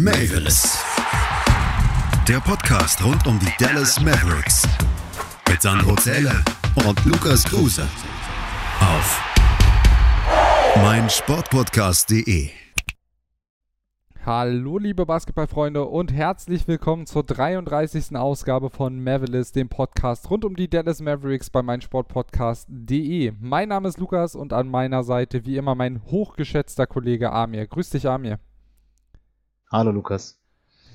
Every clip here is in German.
Mavis. Der Podcast rund um die Dallas Mavericks. Mit Sandro Zähler und Lukas Kruse. Auf meinsportpodcast.de. Hallo liebe Basketballfreunde und herzlich willkommen zur 33. Ausgabe von Mavericks, dem Podcast rund um die Dallas Mavericks bei meinsportpodcast.de. Mein Name ist Lukas und an meiner Seite wie immer mein hochgeschätzter Kollege Amir. Grüß dich Amir. Hallo Lukas.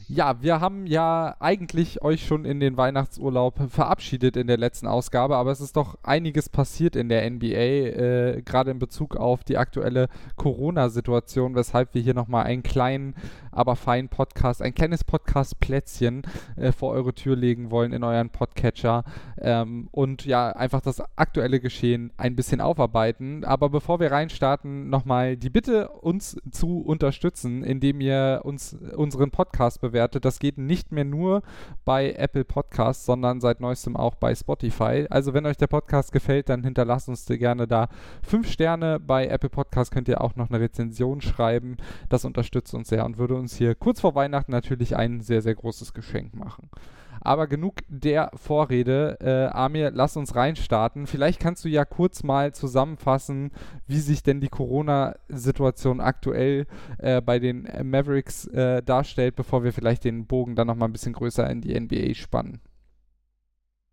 Ja, wir haben ja eigentlich euch schon in den Weihnachtsurlaub verabschiedet in der letzten Ausgabe, aber es ist doch einiges passiert in der NBA, äh, gerade in Bezug auf die aktuelle Corona-Situation, weshalb wir hier nochmal einen kleinen, aber feinen Podcast, ein kleines Podcast-Plätzchen äh, vor eure Tür legen wollen in euren Podcatcher ähm, und ja, einfach das aktuelle Geschehen ein bisschen aufarbeiten. Aber bevor wir reinstarten, nochmal die Bitte, uns zu unterstützen, indem ihr uns unseren Podcast bewertet bewertet. Das geht nicht mehr nur bei Apple Podcasts, sondern seit neuestem auch bei Spotify. Also wenn euch der Podcast gefällt, dann hinterlasst uns gerne da fünf Sterne. Bei Apple Podcasts könnt ihr auch noch eine Rezension schreiben. Das unterstützt uns sehr und würde uns hier kurz vor Weihnachten natürlich ein sehr, sehr großes Geschenk machen. Aber genug der Vorrede. Äh, Amir, lass uns reinstarten. Vielleicht kannst du ja kurz mal zusammenfassen, wie sich denn die Corona-Situation aktuell äh, bei den Mavericks äh, darstellt, bevor wir vielleicht den Bogen dann nochmal ein bisschen größer in die NBA spannen.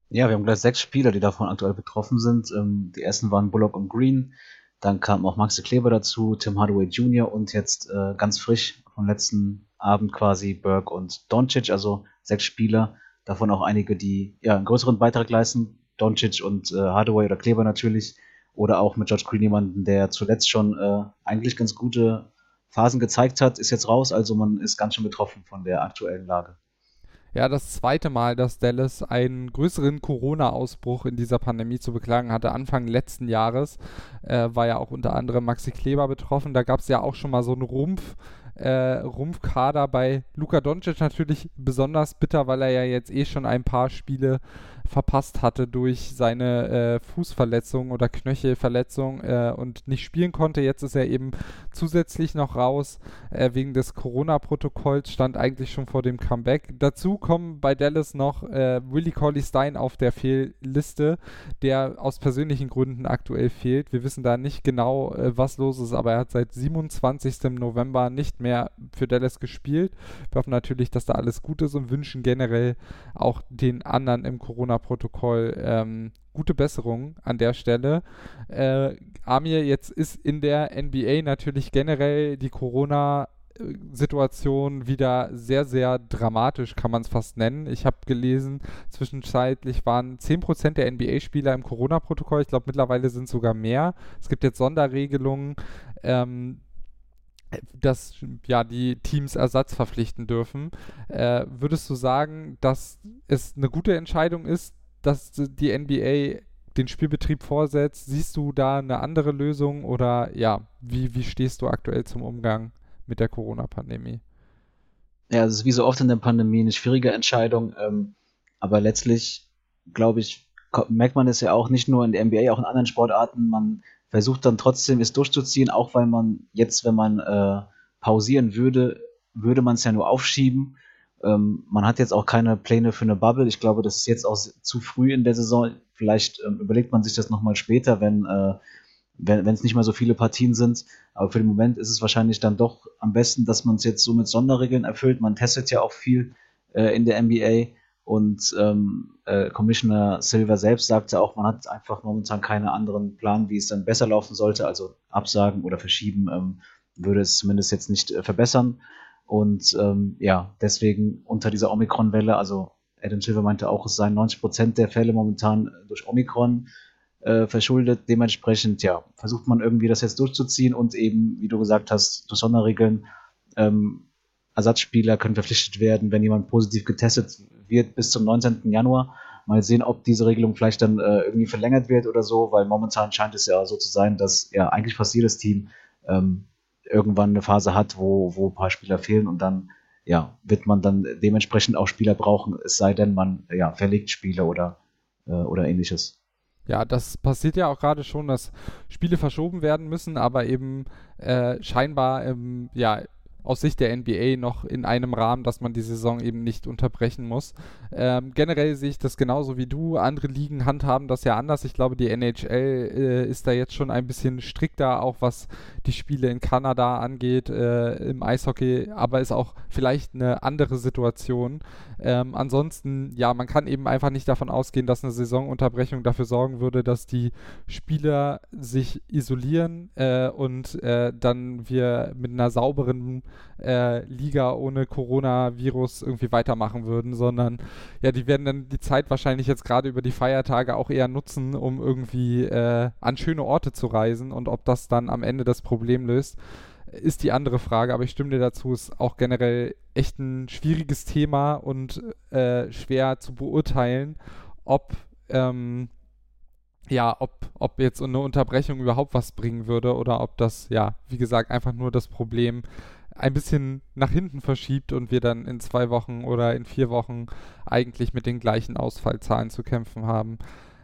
Ja, wir haben gleich sechs Spieler, die davon aktuell betroffen sind. Ähm, die ersten waren Bullock und Green. Dann kam auch Maxi Kleber dazu, Tim Hardaway Jr. und jetzt äh, ganz frisch vom letzten Abend quasi Burke und Doncic, also sechs Spieler, Davon auch einige, die ja einen größeren Beitrag leisten. Doncic und äh, Hardaway oder Kleber natürlich. Oder auch mit George Green jemanden, der zuletzt schon äh, eigentlich ganz gute Phasen gezeigt hat, ist jetzt raus. Also man ist ganz schön betroffen von der aktuellen Lage. Ja, das zweite Mal, dass Dallas einen größeren Corona-Ausbruch in dieser Pandemie zu beklagen hatte. Anfang letzten Jahres äh, war ja auch unter anderem Maxi Kleber betroffen. Da gab es ja auch schon mal so einen Rumpf äh, Rumpfkader bei Luka Doncic natürlich besonders bitter, weil er ja jetzt eh schon ein paar Spiele verpasst hatte durch seine äh, Fußverletzung oder Knöchelverletzung äh, und nicht spielen konnte. Jetzt ist er eben zusätzlich noch raus äh, wegen des Corona-Protokolls, stand eigentlich schon vor dem Comeback. Dazu kommen bei Dallas noch äh, Willie Colley Stein auf der Fehlliste, der aus persönlichen Gründen aktuell fehlt. Wir wissen da nicht genau, äh, was los ist, aber er hat seit 27. November nicht mehr für Dallas gespielt. Wir hoffen natürlich, dass da alles gut ist und wünschen generell auch den anderen im Corona Protokoll ähm, gute Besserung an der Stelle. Äh, Amir, jetzt ist in der NBA natürlich generell die Corona- Situation wieder sehr, sehr dramatisch, kann man es fast nennen. Ich habe gelesen, zwischenzeitlich waren 10% der NBA-Spieler im Corona-Protokoll. Ich glaube, mittlerweile sind sogar mehr. Es gibt jetzt Sonderregelungen, ähm, dass ja die Teams Ersatz verpflichten dürfen. Äh, würdest du sagen, dass es eine gute Entscheidung ist, dass die NBA den Spielbetrieb vorsetzt? Siehst du da eine andere Lösung oder ja, wie, wie stehst du aktuell zum Umgang mit der Corona-Pandemie? Ja, es ist wie so oft in der Pandemie eine schwierige Entscheidung, ähm, aber letztlich, glaube ich, merkt man es ja auch nicht nur in der NBA, auch in anderen Sportarten. Man versucht dann trotzdem es durchzuziehen, auch weil man jetzt, wenn man äh, pausieren würde, würde man es ja nur aufschieben. Ähm, man hat jetzt auch keine Pläne für eine Bubble. Ich glaube, das ist jetzt auch zu früh in der Saison. Vielleicht ähm, überlegt man sich das nochmal später, wenn äh, wenn es nicht mehr so viele Partien sind. Aber für den Moment ist es wahrscheinlich dann doch am besten, dass man es jetzt so mit Sonderregeln erfüllt. Man testet ja auch viel äh, in der NBA und ähm, äh, Commissioner Silver selbst sagte auch, man hat einfach momentan keinen anderen Plan, wie es dann besser laufen sollte. Also absagen oder verschieben ähm, würde es zumindest jetzt nicht äh, verbessern. Und ähm, ja, deswegen unter dieser Omikron-Welle, also Adam Silver meinte auch, es seien 90 Prozent der Fälle momentan durch Omikron äh, verschuldet. Dementsprechend, ja, versucht man irgendwie das jetzt durchzuziehen und eben, wie du gesagt hast, durch Sonderregeln, ähm, Ersatzspieler können verpflichtet werden, wenn jemand positiv getestet wird bis zum 19. Januar. Mal sehen, ob diese Regelung vielleicht dann äh, irgendwie verlängert wird oder so, weil momentan scheint es ja so zu sein, dass ja eigentlich fast jedes Team ähm, irgendwann eine Phase hat, wo, wo ein paar Spieler fehlen und dann ja, wird man dann dementsprechend auch Spieler brauchen, es sei denn, man ja, verlegt Spiele oder, äh, oder ähnliches. Ja, das passiert ja auch gerade schon, dass Spiele verschoben werden müssen, aber eben äh, scheinbar im, ja, aus Sicht der NBA noch in einem Rahmen, dass man die Saison eben nicht unterbrechen muss. Ähm, generell sehe ich das genauso wie du. Andere Ligen handhaben das ja anders. Ich glaube, die NHL äh, ist da jetzt schon ein bisschen strikter, auch was die Spiele in Kanada angeht, äh, im Eishockey, aber ist auch vielleicht eine andere Situation. Ähm, ansonsten, ja, man kann eben einfach nicht davon ausgehen, dass eine Saisonunterbrechung dafür sorgen würde, dass die Spieler sich isolieren äh, und äh, dann wir mit einer sauberen äh, Liga ohne Coronavirus irgendwie weitermachen würden, sondern ja, die werden dann die Zeit wahrscheinlich jetzt gerade über die Feiertage auch eher nutzen, um irgendwie äh, an schöne Orte zu reisen und ob das dann am Ende das Problem löst ist die andere Frage, aber ich stimme dir dazu, ist auch generell echt ein schwieriges Thema und äh, schwer zu beurteilen, ob ähm, ja, ob, ob jetzt eine Unterbrechung überhaupt was bringen würde oder ob das, ja, wie gesagt, einfach nur das Problem ein bisschen nach hinten verschiebt und wir dann in zwei Wochen oder in vier Wochen eigentlich mit den gleichen Ausfallzahlen zu kämpfen haben.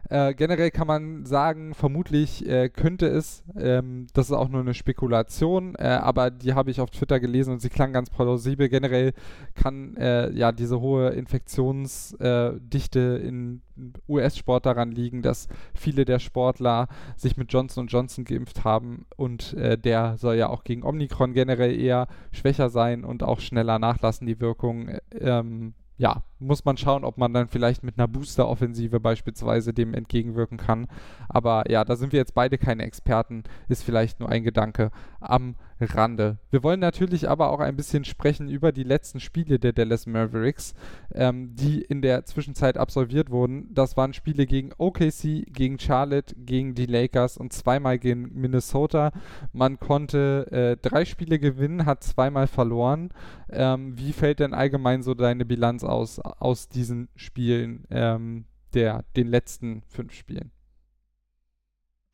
Äh, generell kann man sagen, vermutlich äh, könnte es, ähm, das ist auch nur eine Spekulation, äh, aber die habe ich auf Twitter gelesen und sie klang ganz plausibel. Generell kann äh, ja diese hohe Infektionsdichte in US-Sport daran liegen, dass viele der Sportler sich mit Johnson Johnson geimpft haben und äh, der soll ja auch gegen Omikron generell eher schwächer sein und auch schneller nachlassen, die Wirkung. Ähm, ja, muss man schauen, ob man dann vielleicht mit einer Booster-Offensive beispielsweise dem entgegenwirken kann. Aber ja, da sind wir jetzt beide keine Experten, ist vielleicht nur ein Gedanke am Rande. Wir wollen natürlich aber auch ein bisschen sprechen über die letzten Spiele der Dallas Mavericks, ähm, die in der Zwischenzeit absolviert wurden. Das waren Spiele gegen OKC, gegen Charlotte, gegen die Lakers und zweimal gegen Minnesota. Man konnte äh, drei Spiele gewinnen, hat zweimal verloren. Ähm, wie fällt denn allgemein so deine Bilanz aus, aus diesen Spielen, ähm, der, den letzten fünf Spielen?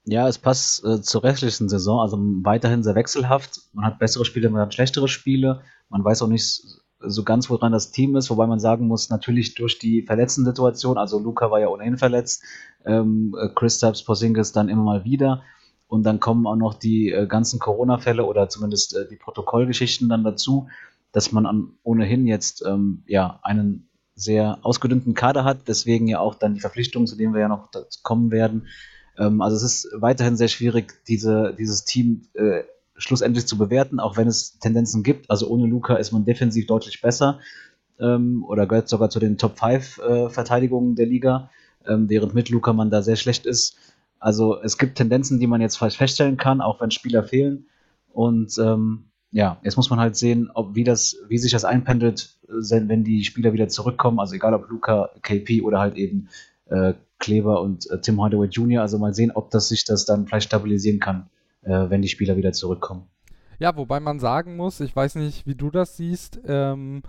Ja, es passt äh, zur restlichen Saison, also weiterhin sehr wechselhaft. Man hat bessere Spiele, man hat schlechtere Spiele. Man weiß auch nicht so ganz, woran das Team ist, wobei man sagen muss, natürlich durch die verletzten Situation, also Luca war ja ohnehin verletzt, ähm, äh, Kristaps Porzingis dann immer mal wieder. Und dann kommen auch noch die äh, ganzen Corona-Fälle oder zumindest äh, die Protokollgeschichten dann dazu, dass man an, ohnehin jetzt ähm, ja einen sehr ausgedünnten Kader hat, deswegen ja auch dann die Verpflichtungen, zu denen wir ja noch kommen werden, ähm, also es ist weiterhin sehr schwierig, diese, dieses Team äh, schlussendlich zu bewerten, auch wenn es Tendenzen gibt. Also ohne Luca ist man defensiv deutlich besser ähm, oder gehört sogar zu den Top 5 äh, Verteidigungen der Liga, ähm, während mit Luca man da sehr schlecht ist. Also es gibt Tendenzen, die man jetzt falsch feststellen kann, auch wenn Spieler fehlen. Und ähm, ja, jetzt muss man halt sehen, ob wie das, wie sich das einpendelt, wenn die Spieler wieder zurückkommen. Also egal ob Luca, KP oder halt eben äh, Kleber und äh, Tim Hardaway Jr. Also mal sehen, ob das sich das dann vielleicht stabilisieren kann, äh, wenn die Spieler wieder zurückkommen. Ja, wobei man sagen muss, ich weiß nicht, wie du das siehst, ähm,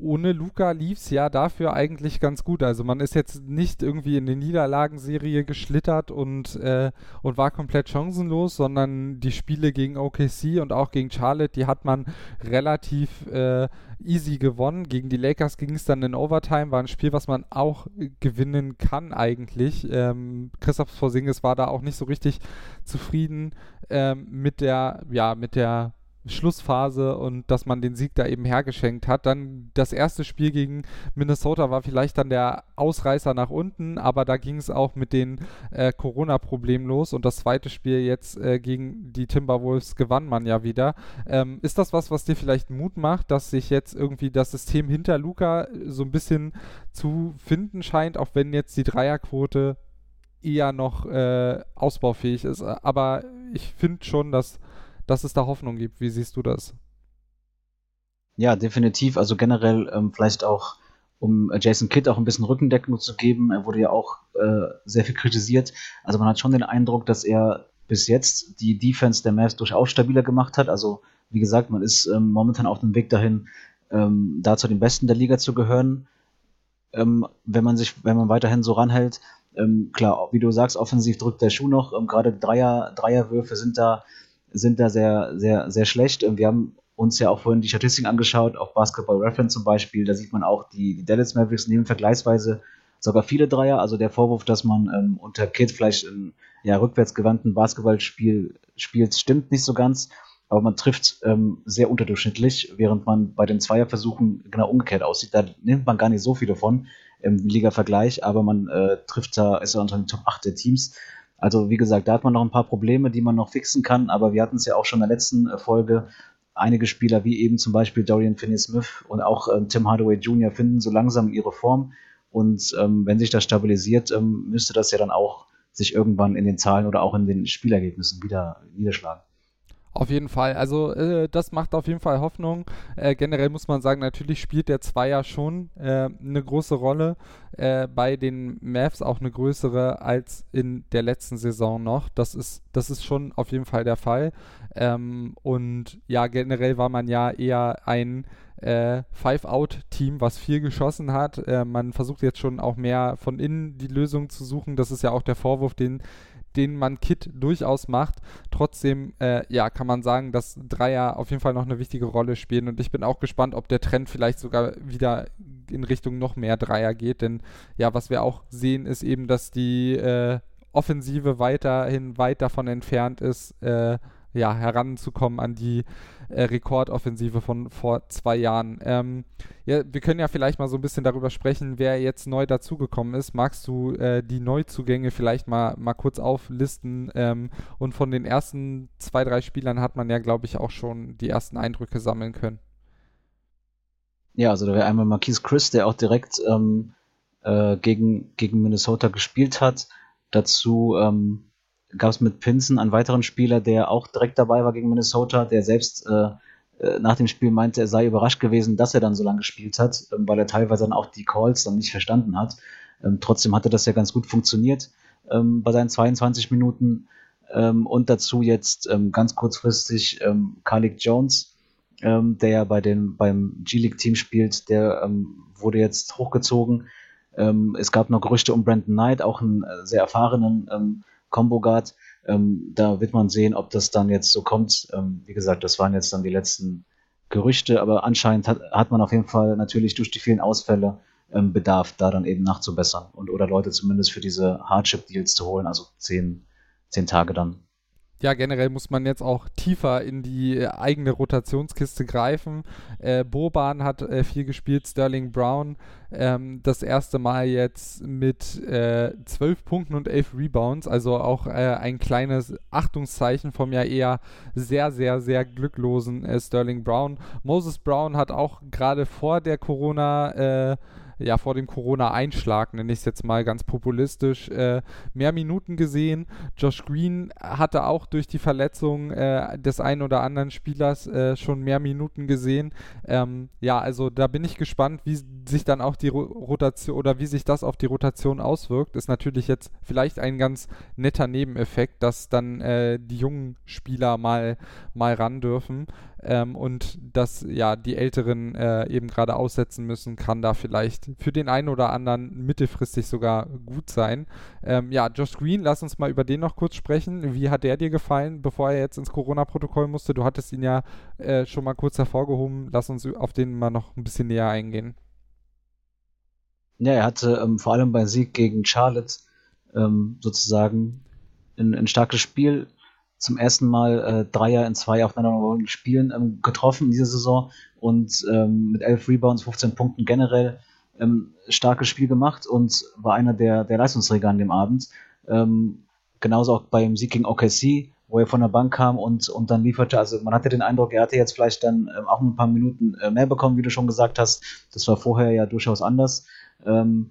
ohne Luca lief es ja dafür eigentlich ganz gut. Also man ist jetzt nicht irgendwie in die Niederlagenserie geschlittert und, äh, und war komplett chancenlos, sondern die Spiele gegen OKC und auch gegen Charlotte, die hat man relativ äh, easy gewonnen. Gegen die Lakers ging es dann in Overtime, war ein Spiel, was man auch gewinnen kann eigentlich. Ähm, Christoph Porzingis war da auch nicht so richtig zufrieden ähm, mit der, ja, mit der Schlussphase und dass man den Sieg da eben hergeschenkt hat. Dann das erste Spiel gegen Minnesota war vielleicht dann der Ausreißer nach unten, aber da ging es auch mit den äh, Corona-Problemen los und das zweite Spiel jetzt äh, gegen die Timberwolves gewann man ja wieder. Ähm, ist das was, was dir vielleicht Mut macht, dass sich jetzt irgendwie das System hinter Luca so ein bisschen zu finden scheint, auch wenn jetzt die Dreierquote eher noch äh, ausbaufähig ist. Aber ich finde schon, dass dass es da Hoffnung gibt. Wie siehst du das? Ja, definitiv. Also generell ähm, vielleicht auch, um Jason Kidd auch ein bisschen Rückendeckung zu geben. Er wurde ja auch äh, sehr viel kritisiert. Also man hat schon den Eindruck, dass er bis jetzt die Defense der Mavs durchaus stabiler gemacht hat. Also wie gesagt, man ist ähm, momentan auf dem Weg dahin, ähm, da zu den Besten der Liga zu gehören. Ähm, wenn man sich, wenn man weiterhin so ranhält, ähm, klar, wie du sagst, offensiv drückt der Schuh noch. Ähm, gerade Dreier, Dreierwürfe sind da sind da sehr, sehr, sehr schlecht. Wir haben uns ja auch vorhin die Statistiken angeschaut, auf Basketball Reference zum Beispiel. Da sieht man auch, die, die Dallas Mavericks nehmen vergleichsweise sogar viele Dreier. Also der Vorwurf, dass man ähm, unter Kid vielleicht ein ja, rückwärtsgewandten Basketballspiel spielt, stimmt nicht so ganz. aber man trifft ähm, sehr unterdurchschnittlich, während man bei den Zweierversuchen genau umgekehrt aussieht. Da nimmt man gar nicht so viele von im Liga-Vergleich, aber man äh, trifft da, ist er unter den Top 8 der Teams. Also wie gesagt, da hat man noch ein paar Probleme, die man noch fixen kann, aber wir hatten es ja auch schon in der letzten äh, Folge. Einige Spieler, wie eben zum Beispiel Dorian Finney-Smith und auch äh, Tim Hardaway Jr., finden so langsam ihre Form. Und ähm, wenn sich das stabilisiert, ähm, müsste das ja dann auch sich irgendwann in den Zahlen oder auch in den Spielergebnissen wieder niederschlagen. Auf jeden Fall. Also äh, das macht auf jeden Fall Hoffnung. Äh, generell muss man sagen, natürlich spielt der Zweier schon äh, eine große Rolle. Äh, bei den Mavs auch eine größere als in der letzten Saison noch. Das ist, das ist schon auf jeden Fall der Fall. Ähm, und ja, generell war man ja eher ein äh, Five-Out-Team, was viel geschossen hat. Äh, man versucht jetzt schon auch mehr von innen die Lösung zu suchen. Das ist ja auch der Vorwurf, den den man Kit durchaus macht. Trotzdem, äh, ja, kann man sagen, dass Dreier auf jeden Fall noch eine wichtige Rolle spielen und ich bin auch gespannt, ob der Trend vielleicht sogar wieder in Richtung noch mehr Dreier geht, denn ja, was wir auch sehen, ist eben, dass die äh, Offensive weiterhin weit davon entfernt ist, äh, ja, heranzukommen an die äh, Rekordoffensive von vor zwei Jahren. Ähm, ja, wir können ja vielleicht mal so ein bisschen darüber sprechen, wer jetzt neu dazugekommen ist. Magst du äh, die Neuzugänge vielleicht mal, mal kurz auflisten? Ähm, und von den ersten zwei, drei Spielern hat man ja, glaube ich, auch schon die ersten Eindrücke sammeln können. Ja, also da wäre einmal Marquise Chris, der auch direkt ähm, äh, gegen, gegen Minnesota gespielt hat. Dazu ähm, gab es mit Pinson einen weiteren Spieler, der auch direkt dabei war gegen Minnesota, der selbst äh, äh, nach dem Spiel meinte, er sei überrascht gewesen, dass er dann so lange gespielt hat, ähm, weil er teilweise dann auch die Calls dann nicht verstanden hat. Ähm, trotzdem hatte das ja ganz gut funktioniert ähm, bei seinen 22 Minuten. Ähm, und dazu jetzt ähm, ganz kurzfristig ähm, Kalik Jones, der ja bei den, beim G-League-Team spielt, der wurde jetzt hochgezogen. es gab noch Gerüchte um Brandon Knight, auch einen äh, sehr erfahrenen Combo Guard. Ähm, da wird man sehen, ob das dann jetzt so kommt. Ähm, wie gesagt, das waren jetzt dann die letzten Gerüchte, aber anscheinend hat, hat man auf jeden Fall natürlich durch die vielen Ausfälle ähm, Bedarf, da dann eben nachzubessern und oder Leute zumindest für diese Hardship-Deals zu holen, also zehn, zehn Tage dann ja, generell muss man jetzt auch tiefer in die äh, eigene Rotationskiste greifen. Äh, Boban hat äh, viel gespielt, Sterling Brown ähm, das erste Mal jetzt mit äh, 12 Punkten und 11 Rebounds, also auch äh, ein kleines Achtungszeichen vom ja eher sehr, sehr, sehr glücklosen äh, Sterling Brown. Moses Brown hat auch gerade vor der Corona- äh, ja vor dem Corona-Einschlag, nenne ich es jetzt mal ganz populistisch, äh, mehr Minuten gesehen. Josh Green hatte auch durch die Verletzung äh, des einen oder anderen Spielers äh, schon mehr Minuten gesehen. Ähm, ja, also da bin ich gespannt, wie sich dann auch die Rotation oder wie sich das auf die Rotation auswirkt. Ist natürlich jetzt vielleicht ein ganz netter Nebeneffekt, dass dann äh, die jungen Spieler mal, mal ran dürfen. Ähm, und dass ja die Älteren äh, eben gerade aussetzen müssen, kann da vielleicht für den einen oder anderen mittelfristig sogar gut sein. Ähm, ja, Josh Green, lass uns mal über den noch kurz sprechen. Wie hat der dir gefallen, bevor er jetzt ins Corona-Protokoll musste? Du hattest ihn ja äh, schon mal kurz hervorgehoben. Lass uns auf den mal noch ein bisschen näher eingehen. Ja, er hatte ähm, vor allem beim Sieg gegen Charlotte ähm, sozusagen ein, ein starkes Spiel zum ersten Mal äh, Dreier in zwei aufeinanderfolgenden Spielen ähm, getroffen in dieser Saison und ähm, mit elf Rebounds, 15 Punkten generell ähm, starkes Spiel gemacht und war einer der, der Leistungsträger an dem Abend. Ähm, genauso auch beim Sieg gegen OKC, wo er von der Bank kam und, und dann lieferte. Also man hatte den Eindruck, er hatte jetzt vielleicht dann ähm, auch ein paar Minuten äh, mehr bekommen, wie du schon gesagt hast. Das war vorher ja durchaus anders. Ähm,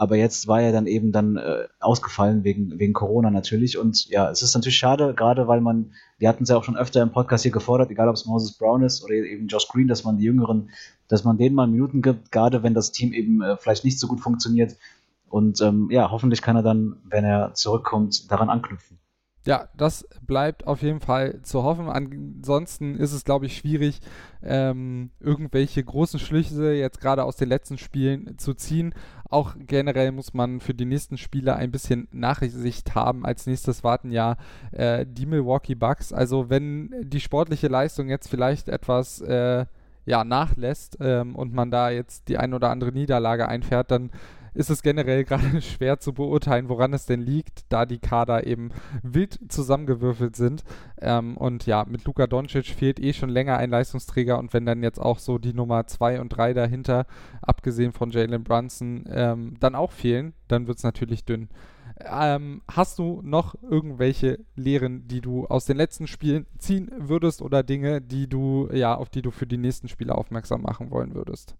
aber jetzt war er dann eben dann äh, ausgefallen wegen, wegen Corona natürlich. Und ja, es ist natürlich schade, gerade weil man, wir hatten es ja auch schon öfter im Podcast hier gefordert, egal ob es Moses Brown ist oder eben Josh Green, dass man die Jüngeren, dass man denen mal Minuten gibt, gerade wenn das Team eben äh, vielleicht nicht so gut funktioniert. Und ähm, ja, hoffentlich kann er dann, wenn er zurückkommt, daran anknüpfen. Ja, das bleibt auf jeden Fall zu hoffen. Ansonsten ist es, glaube ich, schwierig, ähm, irgendwelche großen Schlüsse jetzt gerade aus den letzten Spielen zu ziehen. Auch generell muss man für die nächsten Spiele ein bisschen Nachsicht haben. Als nächstes warten ja äh, die Milwaukee Bucks. Also wenn die sportliche Leistung jetzt vielleicht etwas äh, ja, nachlässt ähm, und man da jetzt die ein oder andere Niederlage einfährt, dann ist es generell gerade schwer zu beurteilen, woran es denn liegt, da die Kader eben wild zusammengewürfelt sind. Ähm, und ja, mit Luka Doncic fehlt eh schon länger ein Leistungsträger und wenn dann jetzt auch so die Nummer 2 und 3 dahinter, abgesehen von Jalen Brunson, ähm, dann auch fehlen, dann wird es natürlich dünn. Ähm, hast du noch irgendwelche Lehren, die du aus den letzten Spielen ziehen würdest oder Dinge, die du, ja, auf die du für die nächsten Spiele aufmerksam machen wollen würdest?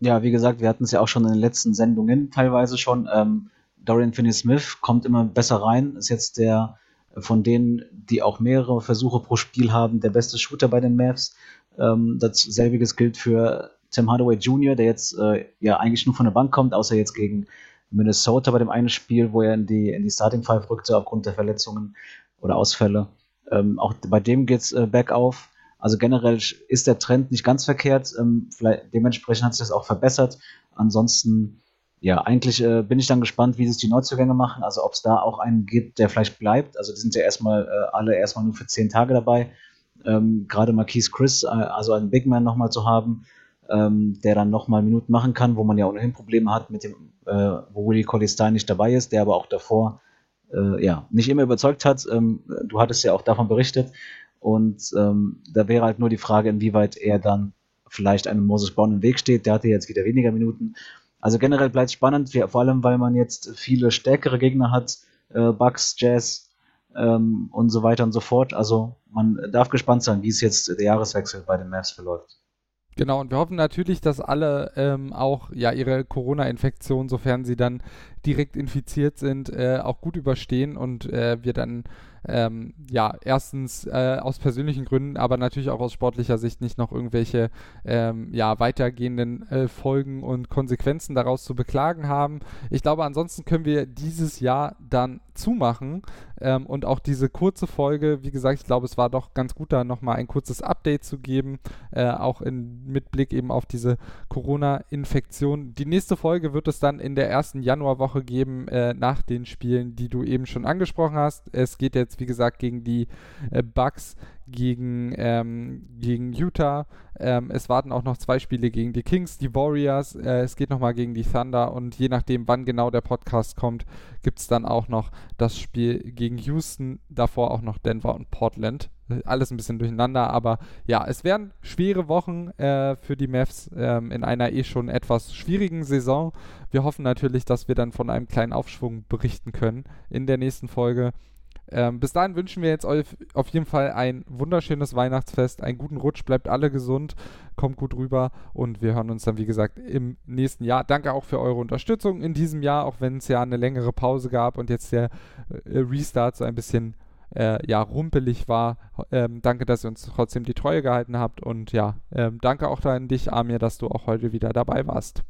Ja, wie gesagt, wir hatten es ja auch schon in den letzten Sendungen teilweise schon. Ähm, Dorian Finney-Smith kommt immer besser rein, ist jetzt der von denen, die auch mehrere Versuche pro Spiel haben, der beste Shooter bei den Mavs. Ähm, dasselbiges gilt für Tim Hardaway Jr., der jetzt äh, ja eigentlich nur von der Bank kommt, außer jetzt gegen Minnesota bei dem einen Spiel, wo er in die, in die Starting Five rückte aufgrund der Verletzungen oder Ausfälle. Ähm, auch bei dem geht's äh, bergauf. Also generell ist der Trend nicht ganz verkehrt. Ähm, vielleicht, dementsprechend hat sich das auch verbessert. Ansonsten, ja, eigentlich äh, bin ich dann gespannt, wie sich die Neuzugänge machen. Also ob es da auch einen gibt, der vielleicht bleibt. Also die sind ja erstmal äh, alle erstmal nur für zehn Tage dabei. Ähm, Gerade Marquise Chris, äh, also einen Big Man nochmal zu haben, ähm, der dann nochmal Minuten machen kann, wo man ja ohnehin Probleme hat mit dem, äh, wo Willie Stein nicht dabei ist, der aber auch davor äh, ja nicht immer überzeugt hat. Ähm, du hattest ja auch davon berichtet. Und ähm, da wäre halt nur die Frage, inwieweit er dann vielleicht einem Moses Brown im Weg steht. Der hatte jetzt wieder weniger Minuten. Also generell bleibt es spannend, vor allem weil man jetzt viele stärkere Gegner hat, äh, Bucks, Jazz ähm, und so weiter und so fort. Also man darf gespannt sein, wie es jetzt der Jahreswechsel bei den Mavs verläuft. Genau, und wir hoffen natürlich, dass alle ähm, auch ja ihre Corona-Infektion, sofern sie dann direkt infiziert sind, äh, auch gut überstehen und äh, wir dann ähm, ja, erstens äh, aus persönlichen Gründen, aber natürlich auch aus sportlicher Sicht nicht noch irgendwelche ähm, ja, weitergehenden äh, Folgen und Konsequenzen daraus zu beklagen haben. Ich glaube, ansonsten können wir dieses Jahr dann zumachen ähm, und auch diese kurze Folge, wie gesagt, ich glaube, es war doch ganz gut, da nochmal ein kurzes Update zu geben, äh, auch in, mit Blick eben auf diese Corona-Infektion. Die nächste Folge wird es dann in der ersten Januarwoche geben, äh, nach den Spielen, die du eben schon angesprochen hast. Es geht jetzt, wie gesagt, gegen die äh, Bucks, gegen, ähm, gegen Utah. Ähm, es warten auch noch zwei Spiele gegen die Kings, die Warriors. Äh, es geht nochmal gegen die Thunder und je nachdem, wann genau der Podcast kommt, gibt es dann auch noch das Spiel gegen Houston, davor auch noch Denver und Portland. Alles ein bisschen durcheinander, aber ja, es werden schwere Wochen äh, für die Mavs ähm, in einer eh schon etwas schwierigen Saison. Wir hoffen natürlich, dass wir dann von einem kleinen Aufschwung berichten können in der nächsten Folge. Ähm, bis dahin wünschen wir jetzt euch auf jeden Fall ein wunderschönes Weihnachtsfest, einen guten Rutsch, bleibt alle gesund, kommt gut rüber und wir hören uns dann, wie gesagt, im nächsten Jahr. Danke auch für eure Unterstützung in diesem Jahr, auch wenn es ja eine längere Pause gab und jetzt der äh, Restart so ein bisschen äh, ja, rumpelig war. Ähm, danke, dass ihr uns trotzdem die Treue gehalten habt und ja, ähm, danke auch an dich, Amir, dass du auch heute wieder dabei warst.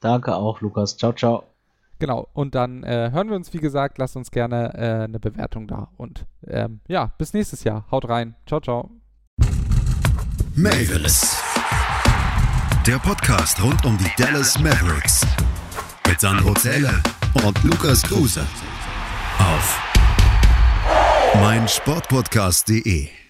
Danke auch, Lukas. Ciao, ciao. Genau, und dann äh, hören wir uns, wie gesagt, lasst uns gerne äh, eine Bewertung da. Und ähm, ja, bis nächstes Jahr. Haut rein. Ciao, ciao. Mavis. Der Podcast rund um die Dallas Mavericks. Mit Sandro Zähler und Lukas Kruse. Auf meinsportpodcast.de